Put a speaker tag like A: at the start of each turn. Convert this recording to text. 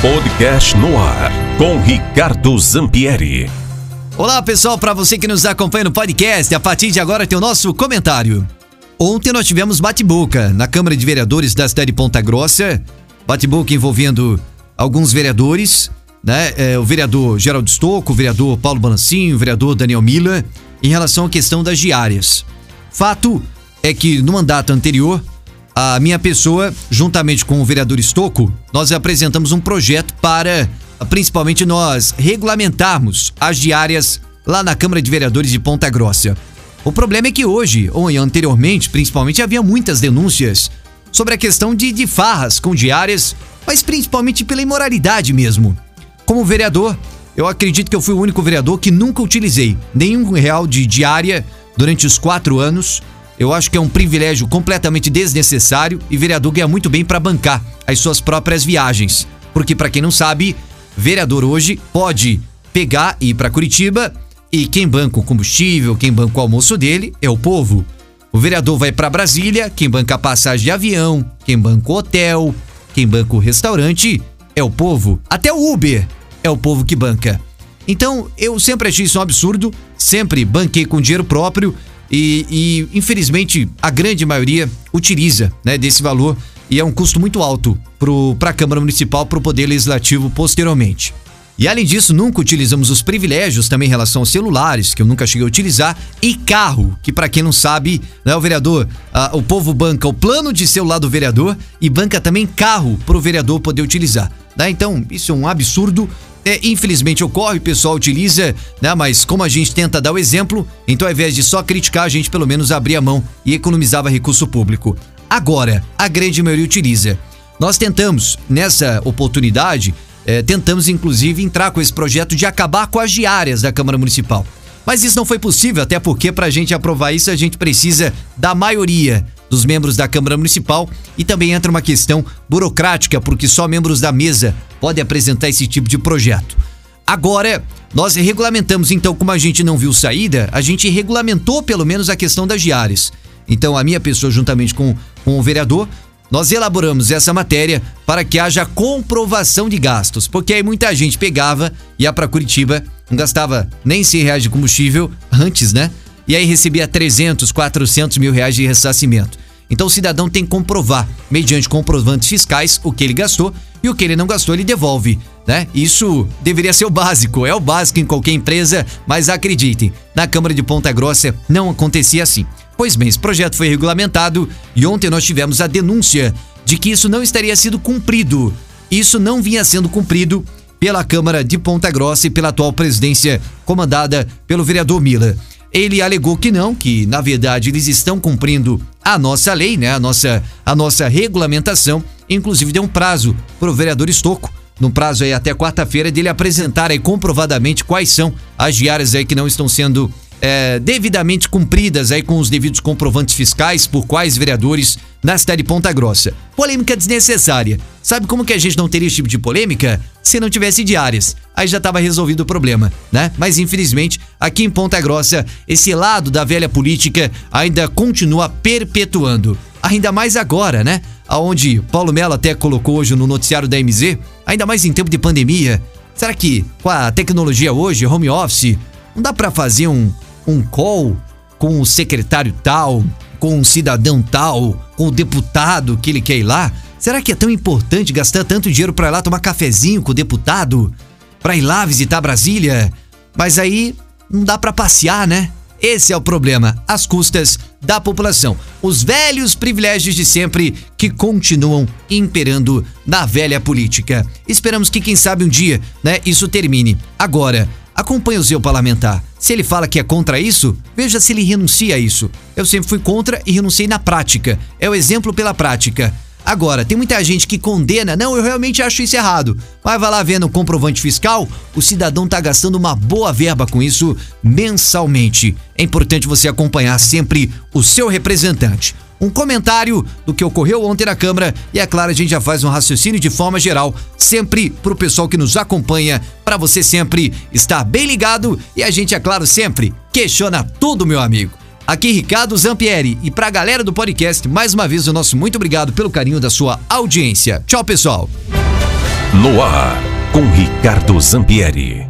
A: Podcast no ar com Ricardo Zampieri.
B: Olá pessoal, para você que nos acompanha no podcast, a partir de agora tem o nosso comentário. Ontem nós tivemos bate-boca na Câmara de Vereadores da cidade de Ponta Grossa, bate-boca envolvendo alguns vereadores, né? É, o vereador Geraldo Stocco, o vereador Paulo Balancinho, o vereador Daniel Mila, em relação à questão das diárias. Fato é que no mandato anterior a minha pessoa, juntamente com o vereador Estocco, nós apresentamos um projeto para, principalmente, nós regulamentarmos as diárias lá na Câmara de Vereadores de Ponta Grossa. O problema é que hoje, ou anteriormente, principalmente, havia muitas denúncias sobre a questão de, de farras com diárias, mas principalmente pela imoralidade mesmo. Como vereador, eu acredito que eu fui o único vereador que nunca utilizei nenhum real de diária durante os quatro anos eu acho que é um privilégio completamente desnecessário e vereador ganha muito bem para bancar as suas próprias viagens. Porque, para quem não sabe, vereador hoje pode pegar e ir para Curitiba e quem banca o combustível, quem banca o almoço dele é o povo. O vereador vai para Brasília, quem banca a passagem de avião, quem banca o hotel, quem banca o restaurante é o povo. Até o Uber é o povo que banca. Então, eu sempre achei isso um absurdo, sempre banquei com dinheiro próprio e, e infelizmente a grande maioria utiliza né, desse valor e é um custo muito alto para a Câmara Municipal, para o Poder Legislativo posteriormente. E além disso, nunca utilizamos os privilégios também em relação aos celulares, que eu nunca cheguei a utilizar, e carro, que para quem não sabe, né, o vereador, o povo banca o plano de celular do vereador e banca também carro para o vereador poder utilizar. Né? Então, isso é um absurdo é, infelizmente ocorre, o pessoal utiliza, né? Mas como a gente tenta dar o exemplo, então ao invés de só criticar, a gente pelo menos abria a mão e economizava recurso público. Agora, a grande maioria utiliza. Nós tentamos, nessa oportunidade, é, tentamos inclusive entrar com esse projeto de acabar com as diárias da Câmara Municipal. Mas isso não foi possível, até porque para a gente aprovar isso a gente precisa da maioria dos membros da Câmara Municipal e também entra uma questão burocrática, porque só membros da mesa podem apresentar esse tipo de projeto. Agora, nós regulamentamos, então, como a gente não viu saída, a gente regulamentou pelo menos a questão das diárias. Então, a minha pessoa, juntamente com, com o vereador, nós elaboramos essa matéria para que haja comprovação de gastos, porque aí muita gente pegava, ia para Curitiba, não gastava nem 100 reais de combustível antes, né? E aí recebia 300, 400 mil reais de ressarcimento. Então o cidadão tem que comprovar, mediante comprovantes fiscais, o que ele gastou e o que ele não gastou ele devolve, né? Isso deveria ser o básico, é o básico em qualquer empresa, mas acreditem, na Câmara de Ponta Grossa não acontecia assim. Pois bem, esse projeto foi regulamentado e ontem nós tivemos a denúncia de que isso não estaria sendo cumprido. Isso não vinha sendo cumprido pela Câmara de Ponta Grossa e pela atual presidência comandada pelo vereador Mila. Ele alegou que não, que na verdade eles estão cumprindo a nossa lei, né? A nossa, a nossa regulamentação. Inclusive deu um prazo para o vereador Estocco, no prazo aí até quarta-feira, dele apresentar aí comprovadamente quais são as diárias aí que não estão sendo é, devidamente cumpridas aí com os devidos comprovantes fiscais por quais vereadores na cidade de Ponta Grossa. Polêmica desnecessária. Sabe como que a gente não teria esse tipo de polêmica? Se não tivesse diárias. Aí já estava resolvido o problema, né? Mas infelizmente, aqui em Ponta Grossa, esse lado da velha política ainda continua perpetuando. Ainda mais agora, né? Aonde Paulo Mello até colocou hoje no noticiário da MZ, ainda mais em tempo de pandemia. Será que com a tecnologia hoje, home office, não dá para fazer um, um call com o secretário tal, com o cidadão tal, com o deputado que ele quer ir lá? Será que é tão importante gastar tanto dinheiro para ir lá tomar cafezinho com o deputado? Para ir lá visitar Brasília? Mas aí não dá para passear, né? Esse é o problema, as custas da população. Os velhos privilégios de sempre que continuam imperando na velha política. Esperamos que, quem sabe, um dia, né, isso termine. Agora, Acompanhe o seu parlamentar. Se ele fala que é contra isso, veja se ele renuncia a isso. Eu sempre fui contra e renunciei na prática. É o exemplo pela prática. Agora, tem muita gente que condena, não, eu realmente acho isso errado. Mas vai lá vendo o comprovante fiscal, o cidadão tá gastando uma boa verba com isso mensalmente. É importante você acompanhar sempre o seu representante um comentário do que ocorreu ontem na Câmara e é claro, a gente já faz um raciocínio de forma geral, sempre pro pessoal que nos acompanha, para você sempre estar bem ligado e a gente, é claro, sempre questiona tudo, meu amigo. Aqui Ricardo Zampieri e pra galera do podcast, mais uma vez o nosso muito obrigado pelo carinho da sua audiência. Tchau, pessoal.
A: No ar, com Ricardo Zampieri.